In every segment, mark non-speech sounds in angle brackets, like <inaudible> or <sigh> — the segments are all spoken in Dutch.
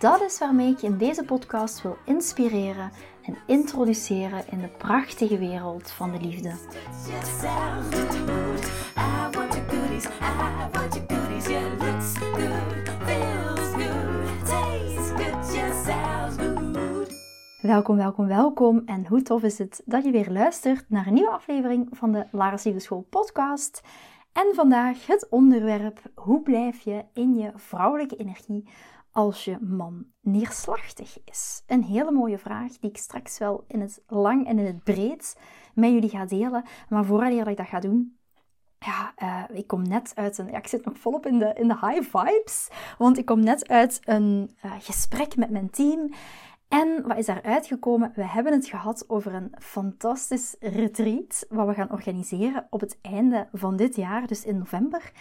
Dat is waarmee ik je in deze podcast wil inspireren en introduceren in de prachtige wereld van de liefde. Welkom, welkom, welkom en hoe tof is het dat je weer luistert naar een nieuwe aflevering van de Lara's Liefdeschool podcast. En vandaag het onderwerp, hoe blijf je in je vrouwelijke energie als je man neerslachtig is? Een hele mooie vraag die ik straks wel in het lang en in het breed met jullie ga delen. Maar voordat ik dat ga doen, ja, uh, ik kom net uit een. Ik zit nog volop in de, in de high vibes. Want ik kom net uit een uh, gesprek met mijn team. En wat is daar uitgekomen? We hebben het gehad over een fantastisch retreat. Wat we gaan organiseren op het einde van dit jaar, dus in november.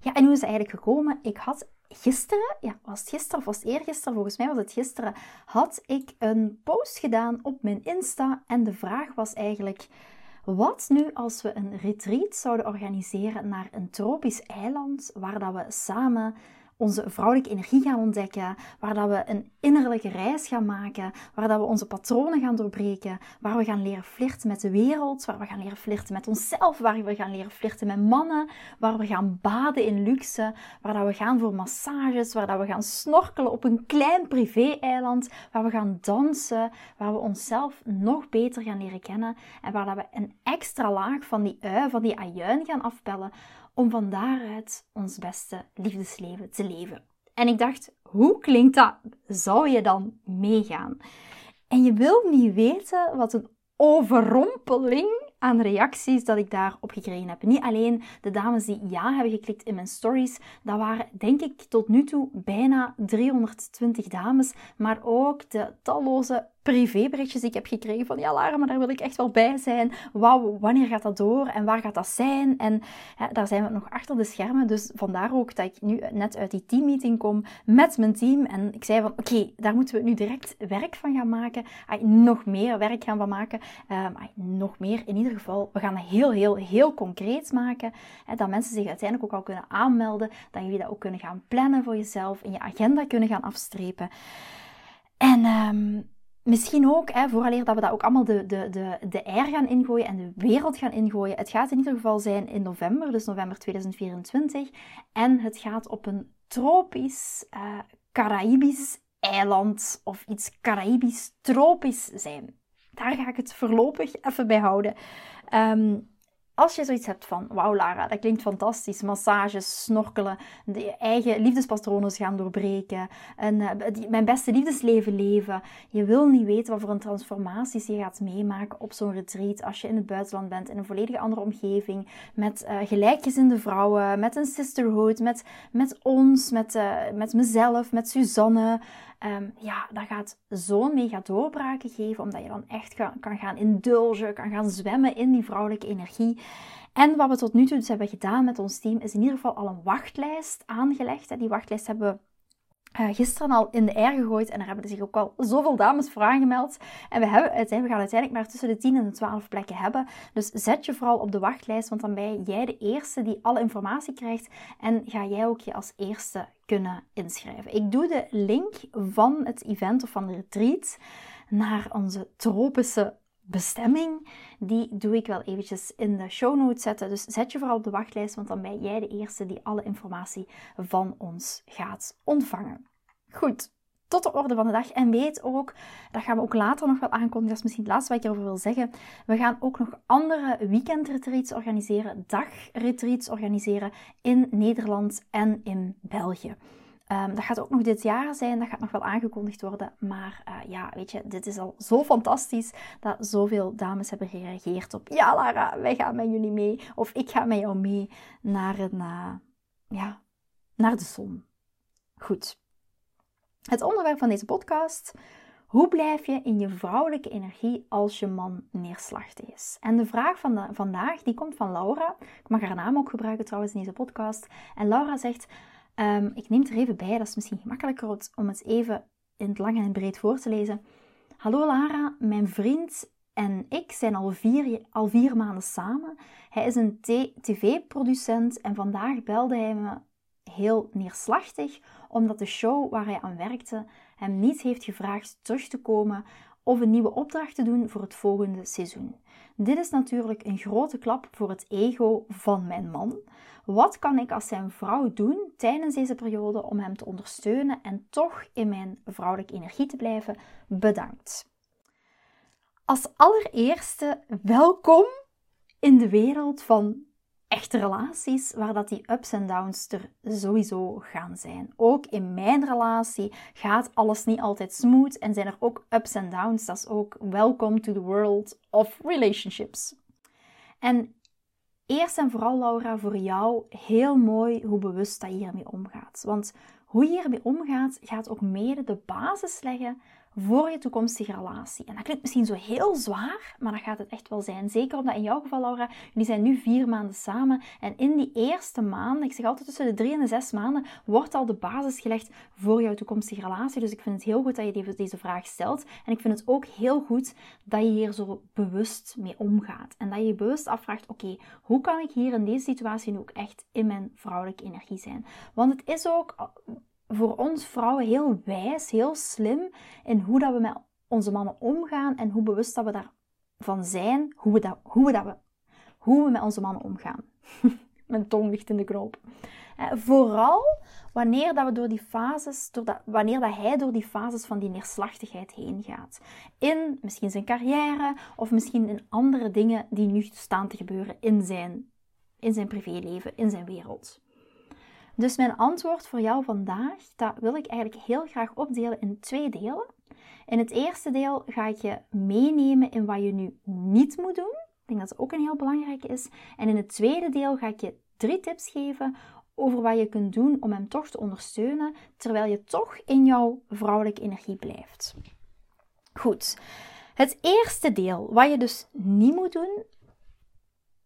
Ja, en hoe is het eigenlijk gekomen? Ik had gisteren, ja, was het gisteren of was het eergisteren? Volgens mij was het gisteren, had ik een post gedaan op mijn Insta. En de vraag was eigenlijk, wat nu als we een retreat zouden organiseren naar een tropisch eiland, waar dat we samen onze vrouwelijke energie gaan ontdekken, waar dat we een innerlijke reis gaan maken, waar dat we onze patronen gaan doorbreken, waar we gaan leren flirten met de wereld, waar we gaan leren flirten met onszelf, waar we gaan leren flirten met mannen, waar we gaan baden in luxe, waar dat we gaan voor massages, waar dat we gaan snorkelen op een klein privé-eiland, waar we gaan dansen, waar we onszelf nog beter gaan leren kennen en waar dat we een extra laag van die ui, van die ajuin gaan afpellen om van daaruit ons beste liefdesleven te leven. En ik dacht, hoe klinkt dat? Zou je dan meegaan? En je wilt niet weten wat een overrompeling aan reacties dat ik daarop gekregen heb. Niet alleen de dames die ja hebben geklikt in mijn stories, dat waren denk ik tot nu toe bijna 320 dames, maar ook de talloze privéberichtjes die ik heb gekregen van ja Lara, maar daar wil ik echt wel bij zijn. Wauw, wanneer gaat dat door en waar gaat dat zijn? En ja, daar zijn we nog achter de schermen, dus vandaar ook dat ik nu net uit die teammeeting kom met mijn team en ik zei van oké, daar moeten we nu direct werk van gaan maken. Ay, nog meer werk gaan van maken. Ay, nog meer in ieder geval. We gaan het heel, heel, heel concreet maken. Hè, dat mensen zich uiteindelijk ook al kunnen aanmelden. Dat jullie dat ook kunnen gaan plannen voor jezelf. In je agenda kunnen gaan afstrepen. En um, misschien ook, hè, vooraleer dat we dat ook allemaal de, de, de, de air gaan ingooien en de wereld gaan ingooien. Het gaat in ieder geval zijn in november, dus november 2024. En het gaat op een tropisch, uh, Caraïbisch eiland of iets Caraïbisch tropisch zijn. Daar ga ik het voorlopig even bij houden. Um, als je zoiets hebt van, wauw Lara, dat klinkt fantastisch, massages, snorkelen, de eigen liefdespatronen gaan doorbreken, en, uh, mijn beste liefdesleven leven. Je wil niet weten wat voor een transformaties je gaat meemaken op zo'n retreat als je in het buitenland bent, in een volledig andere omgeving, met uh, gelijkgezinde vrouwen, met een sisterhood, met, met ons, met, uh, met mezelf, met Suzanne. Um, ja, dat gaat zo'n mega doorbraken geven, omdat je dan echt kan gaan indulgen, kan gaan zwemmen in die vrouwelijke energie. En wat we tot nu toe dus hebben gedaan met ons team, is in ieder geval al een wachtlijst aangelegd. Die wachtlijst hebben we uh, gisteren al in de air gegooid en er hebben zich ook al zoveel dames voor aangemeld. En we, hebben we gaan uiteindelijk maar tussen de 10 en de 12 plekken hebben. Dus zet je vooral op de wachtlijst, want dan ben jij de eerste die alle informatie krijgt en ga jij ook je als eerste kunnen inschrijven. Ik doe de link van het event of van de retreat naar onze tropische bestemming, die doe ik wel eventjes in de show notes zetten. Dus zet je vooral op de wachtlijst, want dan ben jij de eerste die alle informatie van ons gaat ontvangen. Goed, tot de orde van de dag. En weet ook, dat gaan we ook later nog wel aankondigen, dat is misschien het laatste wat ik erover wil zeggen. We gaan ook nog andere weekendretreats organiseren, dagretreats organiseren in Nederland en in België. Um, dat gaat ook nog dit jaar zijn, dat gaat nog wel aangekondigd worden. Maar uh, ja, weet je, dit is al zo fantastisch dat zoveel dames hebben gereageerd op... Ja, Lara, wij gaan met jullie mee. Of ik ga met jou mee naar, een, uh, ja, naar de zon. Goed. Het onderwerp van deze podcast Hoe blijf je in je vrouwelijke energie als je man neerslachtig is? En de vraag van vandaag die komt van Laura. Ik mag haar naam ook gebruiken trouwens in deze podcast. En Laura zegt: ehm, Ik neem het er even bij, dat is misschien gemakkelijker om het even in het lang en breed voor te lezen. Hallo Lara, mijn vriend en ik zijn al vier, al vier maanden samen. Hij is een tv-producent en vandaag belde hij me heel neerslachtig omdat de show waar hij aan werkte hem niet heeft gevraagd terug te komen of een nieuwe opdracht te doen voor het volgende seizoen. Dit is natuurlijk een grote klap voor het ego van mijn man. Wat kan ik als zijn vrouw doen tijdens deze periode om hem te ondersteunen en toch in mijn vrouwelijke energie te blijven? Bedankt. Als allereerste welkom in de wereld van echte relaties waar dat die ups en downs er sowieso gaan zijn. Ook in mijn relatie gaat alles niet altijd smooth en zijn er ook ups en downs. Dat is ook welcome to the world of relationships. En eerst en vooral Laura, voor jou heel mooi hoe bewust dat je hiermee omgaat. Want hoe je hiermee omgaat, gaat ook mede de basis leggen voor je toekomstige relatie. En dat klinkt misschien zo heel zwaar, maar dat gaat het echt wel zijn. Zeker omdat in jouw geval, Laura, jullie zijn nu vier maanden samen. En in die eerste maanden, ik zeg altijd tussen de drie en de zes maanden, wordt al de basis gelegd voor jouw toekomstige relatie. Dus ik vind het heel goed dat je deze vraag stelt. En ik vind het ook heel goed dat je hier zo bewust mee omgaat. En dat je je bewust afvraagt, oké, hoe kan ik hier in deze situatie nu ook echt in mijn vrouwelijke energie zijn? Want het is ook voor ons vrouwen heel wijs, heel slim in hoe dat we met onze mannen omgaan en hoe bewust dat we daarvan zijn, hoe we, dat, hoe we, dat we, hoe we met onze mannen omgaan. <laughs> Mijn tong ligt in de knoop. Eh, vooral wanneer, dat we door die fases, door dat, wanneer dat hij door die fases van die neerslachtigheid heen gaat. In misschien zijn carrière of misschien in andere dingen die nu staan te gebeuren in zijn, in zijn privéleven, in zijn wereld. Dus mijn antwoord voor jou vandaag, dat wil ik eigenlijk heel graag opdelen in twee delen. In het eerste deel ga ik je meenemen in wat je nu niet moet doen. Ik denk dat dat ook een heel belangrijke is. En in het tweede deel ga ik je drie tips geven over wat je kunt doen om hem toch te ondersteunen, terwijl je toch in jouw vrouwelijke energie blijft. Goed. Het eerste deel, wat je dus niet moet doen,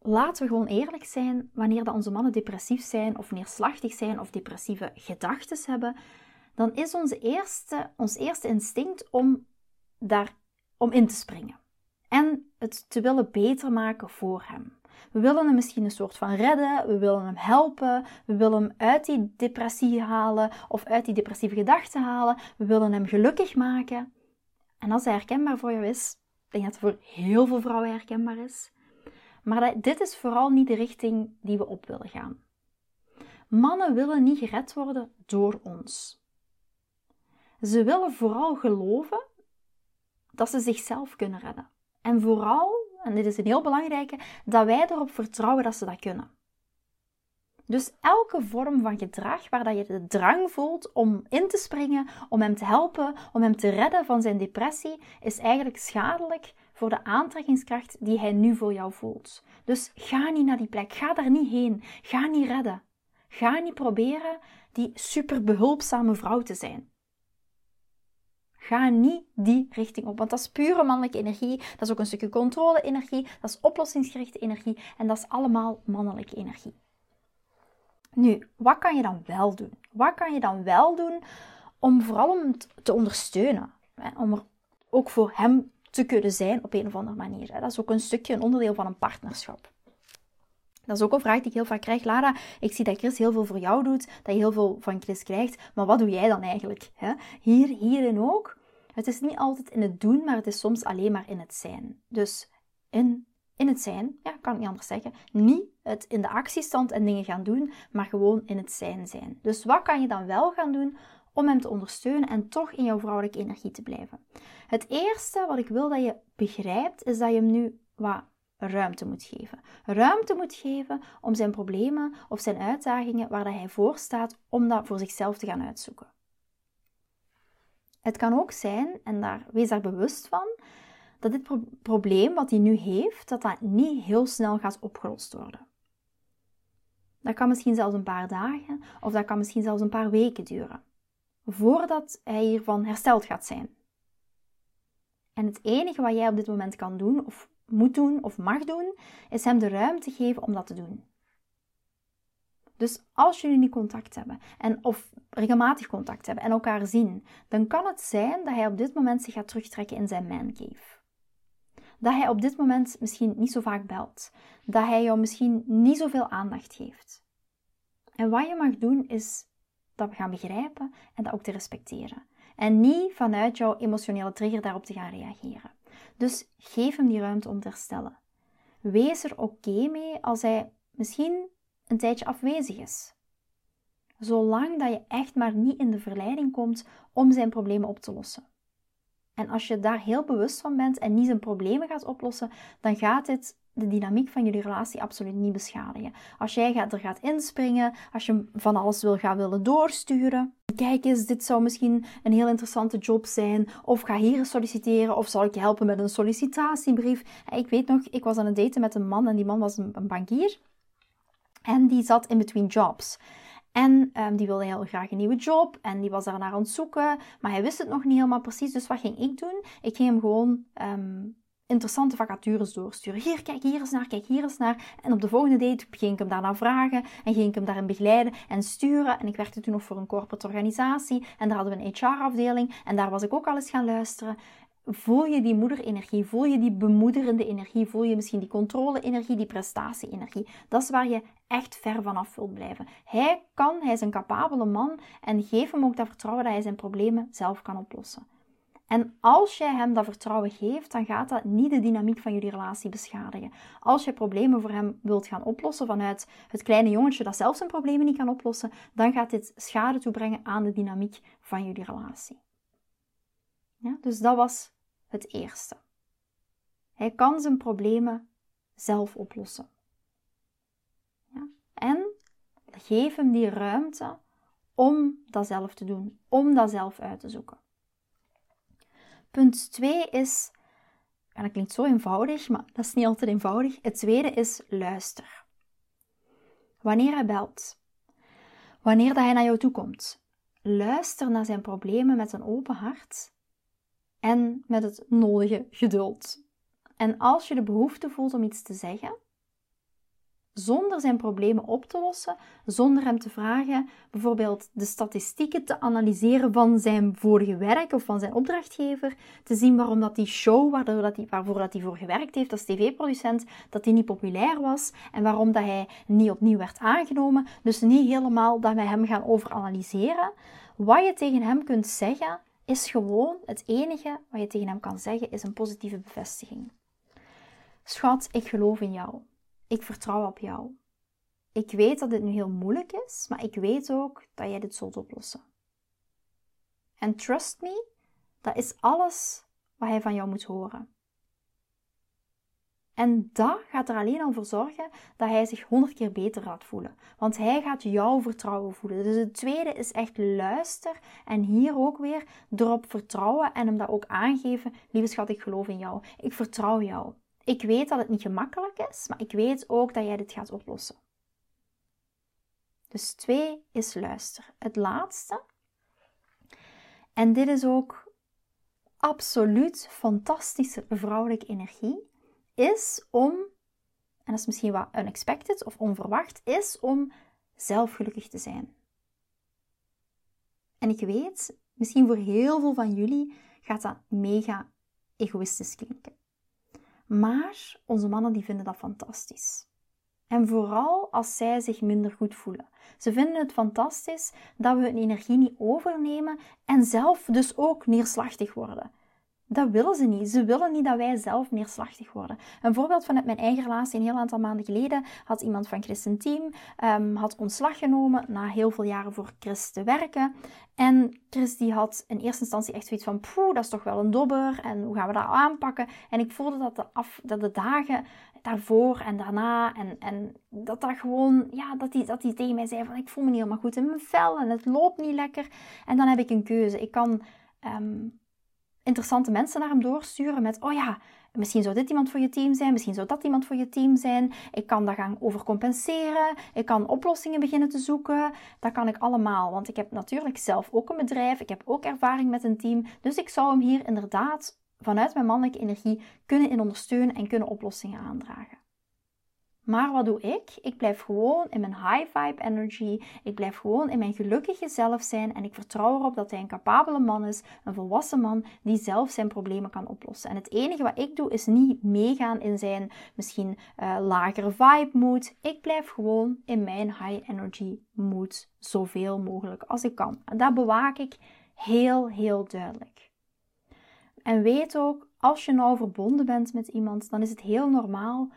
laten we gewoon eerlijk zijn, wanneer dat onze mannen depressief zijn of neerslachtig zijn of depressieve gedachten hebben, dan is onze eerste, ons eerste instinct om daar om in te springen. En het te willen beter maken voor hem. We willen hem misschien een soort van redden, we willen hem helpen, we willen hem uit die depressie halen of uit die depressieve gedachten halen, we willen hem gelukkig maken. En als hij herkenbaar voor jou is, ik denk dat het voor heel veel vrouwen herkenbaar is, maar dit is vooral niet de richting die we op willen gaan. Mannen willen niet gered worden door ons. Ze willen vooral geloven dat ze zichzelf kunnen redden. En vooral, en dit is een heel belangrijke, dat wij erop vertrouwen dat ze dat kunnen. Dus elke vorm van gedrag waar dat je de drang voelt om in te springen, om hem te helpen, om hem te redden van zijn depressie, is eigenlijk schadelijk voor de aantrekkingskracht die hij nu voor jou voelt. Dus ga niet naar die plek, ga daar niet heen, ga niet redden. Ga niet proberen die super behulpzame vrouw te zijn. Ga niet die richting op, want dat is pure mannelijke energie. Dat is ook een stukje controle-energie, dat is oplossingsgerichte energie en dat is allemaal mannelijke energie. Nu, wat kan je dan wel doen? Wat kan je dan wel doen om vooral om te ondersteunen? Om er ook voor hem te kunnen zijn op een of andere manier. Dat is ook een stukje een onderdeel van een partnerschap. Dat is ook een vraag die ik heel vaak krijg. Lara, ik zie dat Chris heel veel voor jou doet, dat je heel veel van Chris krijgt, maar wat doe jij dan eigenlijk? Hier, hierin ook. Het is niet altijd in het doen, maar het is soms alleen maar in het zijn. Dus in, in het zijn, ja, kan ik niet anders zeggen. Niet het in de actiestand en dingen gaan doen, maar gewoon in het zijn zijn. Dus wat kan je dan wel gaan doen om hem te ondersteunen en toch in jouw vrouwelijke energie te blijven. Het eerste wat ik wil dat je begrijpt, is dat je hem nu wat ruimte moet geven. Ruimte moet geven om zijn problemen of zijn uitdagingen waar hij voor staat, om dat voor zichzelf te gaan uitzoeken. Het kan ook zijn, en daar, wees daar bewust van, dat dit probleem wat hij nu heeft, dat dat niet heel snel gaat opgelost worden. Dat kan misschien zelfs een paar dagen of dat kan misschien zelfs een paar weken duren voordat hij hiervan hersteld gaat zijn. En het enige wat jij op dit moment kan doen, of moet doen, of mag doen, is hem de ruimte geven om dat te doen. Dus als jullie nu contact hebben, en, of regelmatig contact hebben en elkaar zien, dan kan het zijn dat hij op dit moment zich gaat terugtrekken in zijn mancave. Dat hij op dit moment misschien niet zo vaak belt. Dat hij jou misschien niet zoveel aandacht geeft. En wat je mag doen is dat gaan begrijpen en dat ook te respecteren. En niet vanuit jouw emotionele trigger daarop te gaan reageren. Dus geef hem die ruimte om te herstellen. Wees er oké mee als hij misschien een tijdje afwezig is. Zolang dat je echt maar niet in de verleiding komt om zijn problemen op te lossen. En als je daar heel bewust van bent en niet zijn problemen gaat oplossen, dan gaat dit de dynamiek van jullie relatie absoluut niet beschadigen. Als jij gaat, er gaat inspringen, als je van alles wil gaan willen doorsturen. Kijk eens, dit zou misschien een heel interessante job zijn. Of ga hier solliciteren. Of zal ik je helpen met een sollicitatiebrief. Ik weet nog, ik was aan het daten met een man en die man was een, bankier. En die zat in between jobs. En um, die wilde heel graag een nieuwe job. En die was daar naar aan het zoeken. Maar hij wist het nog niet helemaal precies. Dus wat ging ik doen? Ik ging hem gewoon um, interessante vacatures doorsturen. Hier, kijk hier eens naar, kijk hier eens naar. En op de volgende date ging ik hem daarna vragen. En ging ik hem daarin begeleiden en sturen. En ik werkte toen nog voor een corporate organisatie. En daar hadden we een HR-afdeling. En daar was ik ook al eens gaan luisteren voel je die moederenergie, voel je die bemoederende energie, voel je misschien die controle-energie, die prestatie-energie. Dat is waar je echt ver vanaf wilt blijven. Hij kan, hij is een capabele man en geef hem ook dat vertrouwen dat hij zijn problemen zelf kan oplossen. En als jij hem dat vertrouwen geeft, dan gaat dat niet de dynamiek van jullie relatie beschadigen. Als je problemen voor hem wilt gaan oplossen vanuit het kleine jongetje dat zelf zijn problemen niet kan oplossen, dan gaat dit schade toebrengen aan de dynamiek van jullie relatie. Ja, dus dat was het eerste. Hij kan zijn problemen zelf oplossen. Ja? En geef hem die ruimte om dat zelf te doen, om dat zelf uit te zoeken. Punt 2 is, en dat klinkt zo eenvoudig, maar dat is niet altijd eenvoudig. Het tweede is luister. Wanneer hij belt, wanneer dat hij naar jou toe komt, luister naar zijn problemen met een open hart en met het nodige geduld. En als je de behoefte voelt om iets te zeggen, zonder zijn problemen op te lossen, zonder hem te vragen bijvoorbeeld de statistieken te analyseren van zijn vorige werk of van zijn opdrachtgever, te zien waarom dat die show dat waarvoor dat hij voor gewerkt heeft als tv-producent, dat die niet populair was en waarom dat hij niet opnieuw werd aangenomen. Dus niet helemaal dat wij hem gaan overanalyseren. Wat je tegen hem kunt zeggen is gewoon het enige wat je tegen hem kan zeggen, is een positieve bevestiging. Schat, ik geloof in jou. Ik vertrouw op jou. Ik weet dat dit nu heel moeilijk is, maar ik weet ook dat jij dit zult oplossen. En trust me, dat is alles wat hij van jou moet horen. En dat gaat er alleen al voor zorgen dat hij zich honderd keer beter gaat voelen. Want hij gaat jouw vertrouwen voelen. Dus het tweede is echt luister. En hier ook weer erop vertrouwen en hem dat ook aangeven. Lieve schat, ik geloof in jou. Ik vertrouw jou. Ik weet dat het niet gemakkelijk is, maar ik weet ook dat jij dit gaat oplossen. Dus twee is luister. Het laatste. En dit is ook absoluut fantastische vrouwelijke energie is om, en dat is misschien wat unexpected of onverwacht, is om zelf gelukkig te zijn. En ik weet, misschien voor heel veel van jullie gaat dat mega egoïstisch klinken. Maar onze mannen die vinden dat fantastisch. En vooral als zij zich minder goed voelen. Ze vinden het fantastisch dat we hun energie niet overnemen en zelf dus ook neerslachtig worden. Dat willen ze niet. Ze willen niet dat wij zelf neerslachtig worden. Een voorbeeld vanuit mijn eigen relatie, een heel aantal maanden geleden, had iemand van Chris een team, um, had ontslag genomen na heel veel jaren voor Chris te werken. En Chris die had in eerste instantie echt zoiets van, poeh, dat is toch wel een dobber en hoe gaan we dat aanpakken? En ik voelde dat de, af, dat de dagen daarvoor en daarna en, en dat dat gewoon, ja, dat hij dat tegen mij zei van, ik voel me niet helemaal goed in mijn vel en het loopt niet lekker. En dan heb ik een keuze. Ik kan... Um, interessante mensen naar hem doorsturen met, oh ja, misschien zou dit iemand voor je team zijn, misschien zou dat iemand voor je team zijn. Ik kan dat gaan overcompenseren, ik kan oplossingen beginnen te zoeken. Dat kan ik allemaal, want ik heb natuurlijk zelf ook een bedrijf, ik heb ook ervaring met een team. Dus ik zou hem hier inderdaad vanuit mijn mannelijke energie kunnen in ondersteunen en kunnen oplossingen aandragen. Maar wat doe ik? Ik blijf gewoon in mijn high vibe energy. Ik blijf gewoon in mijn gelukkige zelf zijn. En ik vertrouw erop dat hij een capabele man is. Een volwassen man die zelf zijn problemen kan oplossen. En het enige wat ik doe is niet meegaan in zijn misschien uh, lagere vibe mood. Ik blijf gewoon in mijn high energy mood. Zoveel mogelijk als ik kan. En dat bewaak ik heel, heel duidelijk. En weet ook, als je nou verbonden bent met iemand, dan is het heel normaal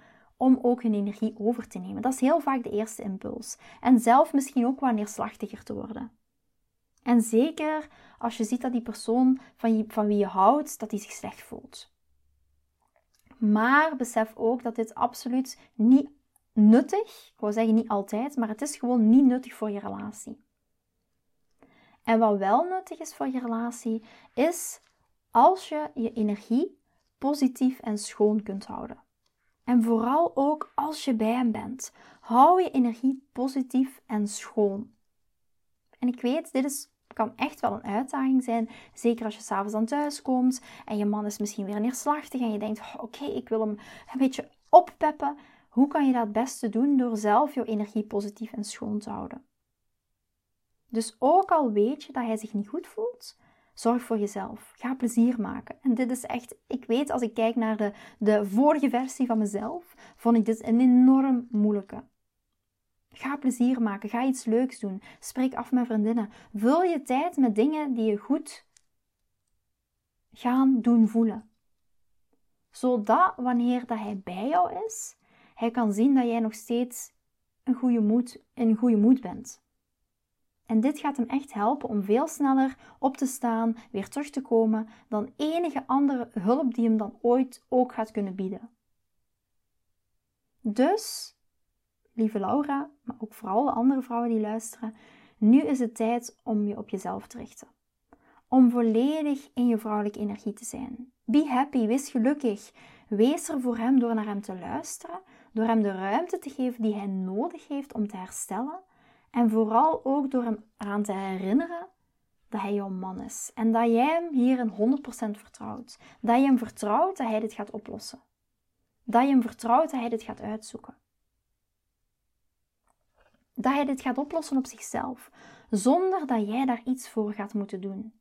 om ook hun energie over te nemen. Dat is heel vaak de eerste impuls. En zelf misschien ook wat neerslachtiger te worden. En zeker als je ziet dat die persoon van, van wie je houdt, dat die zich slecht voelt. Maar besef ook dat dit absoluut niet nuttig, ik wou zeggen niet altijd, maar het is gewoon niet nuttig voor je relatie. En wat wel nuttig is voor je relatie, is als je je energie positief en schoon kunt houden. En vooral ook als je bij hem bent. Hou je energie positief en schoon. En ik weet, dit is, kan echt wel een uitdaging zijn. Zeker als je s'avonds dan thuis komt en je man is misschien weer neerslachtig en je denkt: oh, oké, ik wil hem een beetje oppeppen. Hoe kan je dat het beste doen door zelf je energie positief en schoon te houden? Dus ook al weet je dat hij zich niet goed voelt, Zorg voor jezelf. Ga plezier maken. En dit is echt, ik weet als ik kijk naar de, de vorige versie van mezelf, vond ik dit een enorm moeilijke. Ga plezier maken. Ga iets leuks doen. Spreek af met vriendinnen. Vul je tijd met dingen die je goed gaan doen voelen. Zodat wanneer dat hij bij jou is, hij kan zien dat jij nog steeds een goede moed, in goede moed bent. En dit gaat hem echt helpen om veel sneller op te staan, weer terug te komen, dan enige andere hulp die hem dan ooit ook gaat kunnen bieden. Dus, lieve Laura, maar ook vooral de andere vrouwen die luisteren, nu is het tijd om je op jezelf te richten. Om volledig in je vrouwelijke energie te zijn. Be happy, wees gelukkig. Wees er voor hem door naar hem te luisteren, door hem de ruimte te geven die hij nodig heeft om te herstellen en vooral ook door hem eraan te herinneren dat hij jouw man is. En dat jij hem hier een 100% vertrouwt. Dat je hem vertrouwt dat hij dit gaat oplossen. Dat je hem vertrouwt dat hij dit gaat uitzoeken. Dat hij dit gaat oplossen op zichzelf, zonder dat jij daar iets voor gaat moeten doen.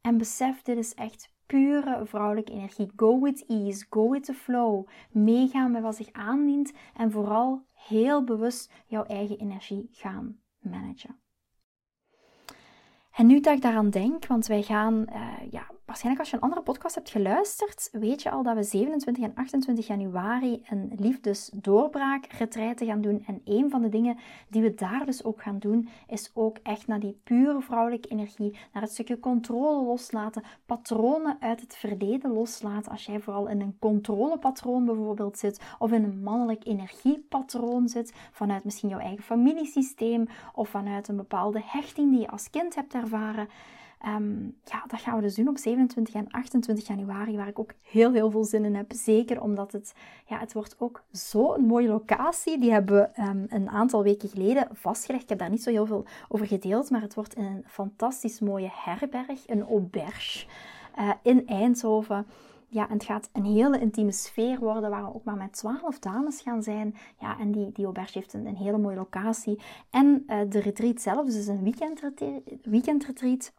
En besef, dit is echt pure vrouwelijke energie. Go with ease, go with the flow. Meegaan met wat zich aandient en vooral heel bewust jouw eigen energie gaan managen. En nu dat ik daaraan denk, want wij gaan uh, ja, waarschijnlijk als je een andere podcast hebt geluisterd, weet je al dat we 27 en 28 januari een liefdesdoorbraakretraite gaan doen. En een van de dingen die we daar dus ook gaan doen, is ook echt naar die pure vrouwelijke energie, naar het stukje controle loslaten, patronen uit het verleden loslaten. Als jij vooral in een controlepatroon bijvoorbeeld zit, of in een mannelijk energiepatroon zit, vanuit misschien jouw eigen familiesysteem, of vanuit een bepaalde hechting die je als kind hebt ervaren. Um, ja, dat gaan we dus doen op 27 en 28 januari, waar ik ook heel, heel veel zin in heb. Zeker omdat het, ja, het wordt ook zo'n mooie locatie. Die hebben we um, een aantal weken geleden vastgelegd. Ik heb daar niet zo heel veel over gedeeld, maar het wordt een fantastisch mooie herberg, een auberge uh, in Eindhoven. Ja, en het gaat een hele intieme sfeer worden, waar we ook maar met twaalf dames gaan zijn. Ja, en die, die auberge heeft een, hele mooie locatie. En uh, de retreat zelf, dus een weekendretreat, weekendretreat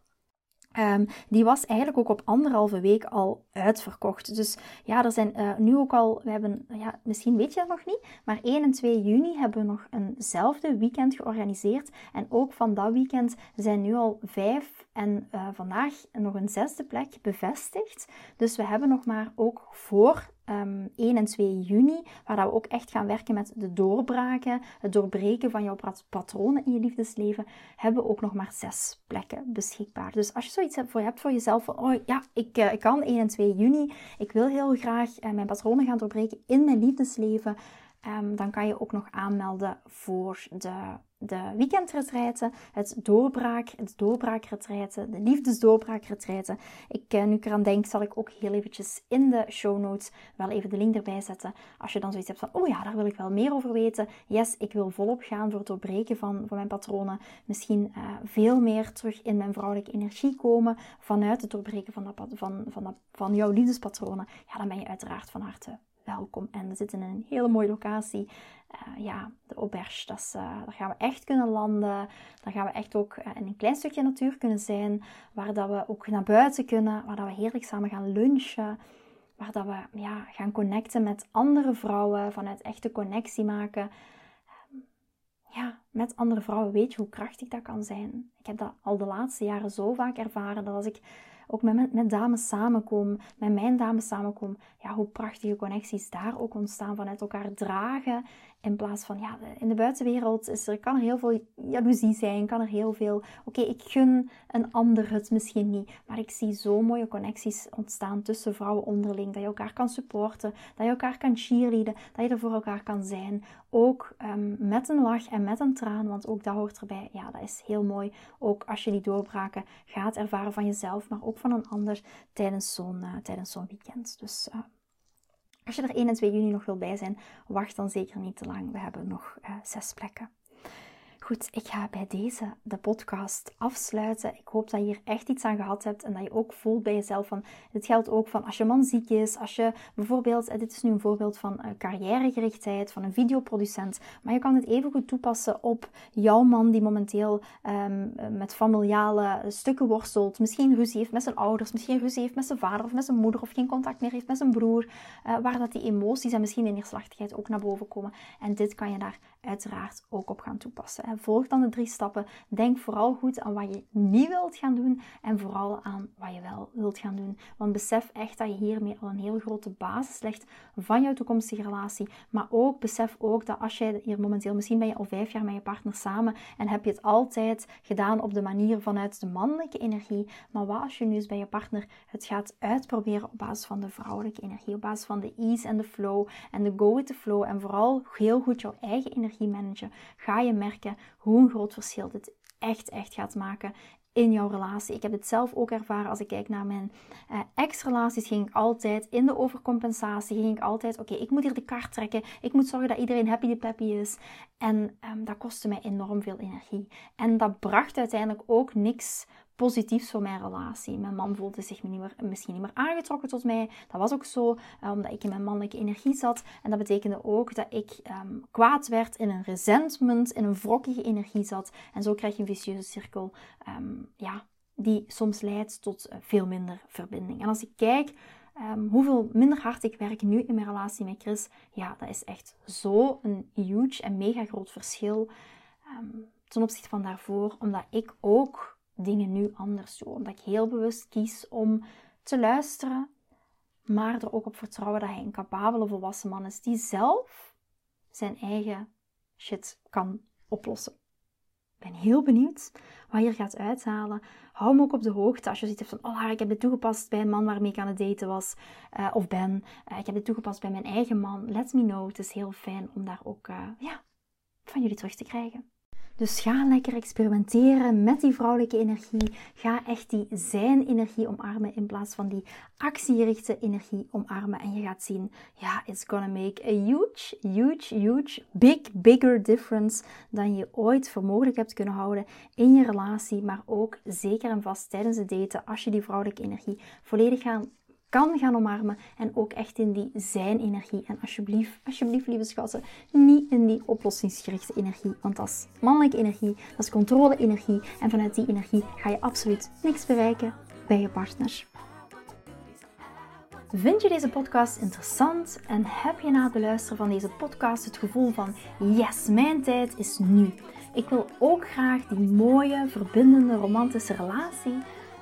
Um, die was eigenlijk ook op anderhalve week al uitverkocht. Dus ja, er zijn uh, nu ook al, we hebben, ja, misschien weet je dat nog niet, maar 1 en 2 juni hebben we nog eenzelfde weekend georganiseerd. En ook van dat weekend zijn nu al vijf en uh, vandaag nog een zesde plek bevestigd. Dus we hebben nog maar ook voor um, ehm, 1 en 2 juni, waar dat we ook echt gaan werken met de doorbraken, het doorbreken van jouw patronen in je liefdesleven, hebben we ook nog maar zes plekken beschikbaar. Dus als je zoiets hebt voor, hebt voor jezelf van, oh ja, ik, uh, ik kan 1 en 2 juni, ik wil heel graag uh, mijn patronen gaan doorbreken in mijn liefdesleven, Ehm, dan kan je ook nog aanmelden voor de, de weekendretreiten, het doorbraak, het doorbraakretreiten, de liefdesdoorbraakretreiten. Ik, uh, nu ik eraan denk, zal ik ook heel eventjes in de show notes wel even de link erbij zetten. Als je dan zoiets hebt van, oh ja, daar wil ik wel meer over weten. Yes, ik wil volop gaan voor het doorbreken van, van mijn patronen. Misschien uh, veel meer terug in mijn vrouwelijke energie komen vanuit het doorbreken van, van, van, van jouw liefdespatronen. Ja, dan ben je uiteraard van harte welkom. En we zitten in een hele mooie locatie. Uh, ja, de Auberge, dat uh, daar gaan we echt kunnen landen. Daar gaan we echt ook uh, in een klein stukje natuur kunnen zijn. Waar dat we ook naar buiten kunnen. Waar dat we heerlijk samen gaan lunchen. Waar dat we ja, gaan connecten met andere vrouwen. Vanuit echte connectie maken. Ja, met andere vrouwen weet je hoe krachtig dat kan zijn. Ik heb dat al de laatste jaren zo vaak ervaren. Dat als ik ook met, met dames samenkom, met mijn dames samenkom, ja, hoe prachtige connecties daar ook ontstaan vanuit elkaar dragen. In plaats van, ja, in de buitenwereld is er, kan er heel veel jaloezie zijn, kan er heel veel, oké, ik gun een ander het misschien niet, maar ik zie zo mooie connecties ontstaan tussen vrouwen onderling, dat je elkaar kan supporten, dat je elkaar kan cheerleaden, dat je er voor elkaar kan zijn. Ook um, met een lach en met een traan, want ook dat hoort erbij. Ja, dat is heel mooi. Ook als je die doorbraken gaat ervaren van jezelf, maar ook van een ander tijdens zo'n uh, tijdens zo'n weekend. Dus uh, als je er 1 en 2 juni nog wil bij zijn, wacht dan zeker niet te lang. We hebben nog uh, zes plekken. Goed, ik ga bij deze de podcast afsluiten. Ik hoop dat je hier echt iets aan gehad hebt en dat je ook voelt bij jezelf van, dit geldt ook van als je man ziek is, als je bijvoorbeeld, dit is nu een voorbeeld van carrièregerichtheid, van een videoproducent, maar je kan het even goed toepassen op jouw man die momenteel um, met familiale stukken worstelt, misschien ruzie heeft met zijn ouders, misschien ruzie heeft met zijn vader of met zijn moeder of geen contact meer heeft met zijn broer, uh, waar dat die emoties en misschien de neerslachtigheid ook naar boven komen. En dit kan je daar uiteraard ook op gaan toepassen. Volg dan de drie stappen. Denk vooral goed aan wat je niet wilt gaan doen en vooral aan wat je wel wilt gaan doen. Want besef echt dat je hiermee al een heel grote basis legt van jouw toekomstige relatie. Maar ook besef ook dat als jij hier momenteel, misschien ben je al vijf jaar met je partner samen en heb je het altijd gedaan op de manier vanuit de mannelijke energie. Maar wat als je nu eens bij je partner het gaat uitproberen op basis van de vrouwelijke energie, op basis van de ease en de flow en de go with the flow en vooral heel goed jouw eigen energie managen, ga je merken hoe een groot verschil dit echt, echt gaat maken in jouw relatie. Ik heb het zelf ook ervaren als ik kijk naar mijn uh, ex-relaties. Ging ik altijd in de overcompensatie. Ging ik altijd, oké, ik moet hier de kaart trekken. Ik moet zorgen dat iedereen happy de peppy is. En um, dat kostte mij enorm veel energie. En dat bracht uiteindelijk ook niks positiefs voor mijn relatie. Mijn man voelde zich niet meer, misschien niet meer aangetrokken tot mij. Dat was ook zo, eh, omdat ik in mijn mannelijke energie zat. En dat betekende ook dat ik um, kwaad werd, in een resentment, in een wrokkige energie zat. En zo krijg je een vicieuze cirkel, um, ja, die soms leidt tot uh, veel minder verbinding. En als ik kijk um, hoeveel minder hard ik werk nu in mijn relatie met Chris, ja, dat is echt zo een huge en mega groot verschil ten opzichte van daarvoor, omdat ik ook dingen nu anders doe. Omdat ik heel bewust kies om te luisteren, maar er ook op vertrouwen dat hij een capabele volwassen man is die zelf zijn eigen shit kan oplossen. Ik ben heel benieuwd wat hier gaat uithalen. Hou me ook op de hoogte als je ziet van, oh ik heb dit toegepast bij een man waarmee ik aan het daten was uh, of ben. Uh, ik heb dit toegepast bij mijn eigen man. Let me know. Het is heel fijn om daar ook uh, ja, van jullie terug te krijgen. Dus ga lekker experimenteren met die vrouwelijke energie. Ga echt die zijn-energie omarmen in plaats van die actiegerichte energie omarmen. En je gaat zien, ja, it's gonna make a huge, huge, huge, big, bigger difference dan je ooit voor mogelijk hebt kunnen houden in je relatie. Maar ook zeker en vast tijdens het daten, als je die vrouwelijke energie volledig gaat kan gaan omarmen en ook echt in die zijn-energie. En alsjeblieft, alsjeblieft, lieve schatten, niet in die oplossingsgerichte energie, want dat is mannelijke energie, dat is controle-energie en vanuit die energie ga je absoluut niks bereiken bij je partner. Vind je deze podcast interessant en heb je na het beluisteren van deze podcast het gevoel van yes, mijn tijd is nu. Ik wil ook graag die mooie, verbindende, romantische relatie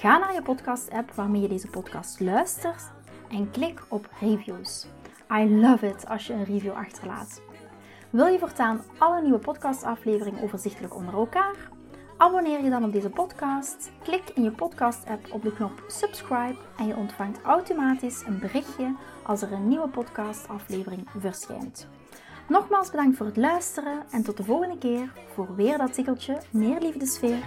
Ga naar je podcast-app waarmee je deze podcast luistert en klik op reviews. I love it als je een review achterlaat. Wil je voortaan alle nieuwe podcastafleveringen overzichtelijk onder elkaar? Abonneer je dan op deze podcast, klik in je podcast-app op de knop subscribe en je ontvangt automatisch een berichtje als er een nieuwe podcastaflevering verschijnt. Nogmaals bedankt voor het luisteren en tot de volgende keer voor weer dat tikkeltje meer liefdesfeer.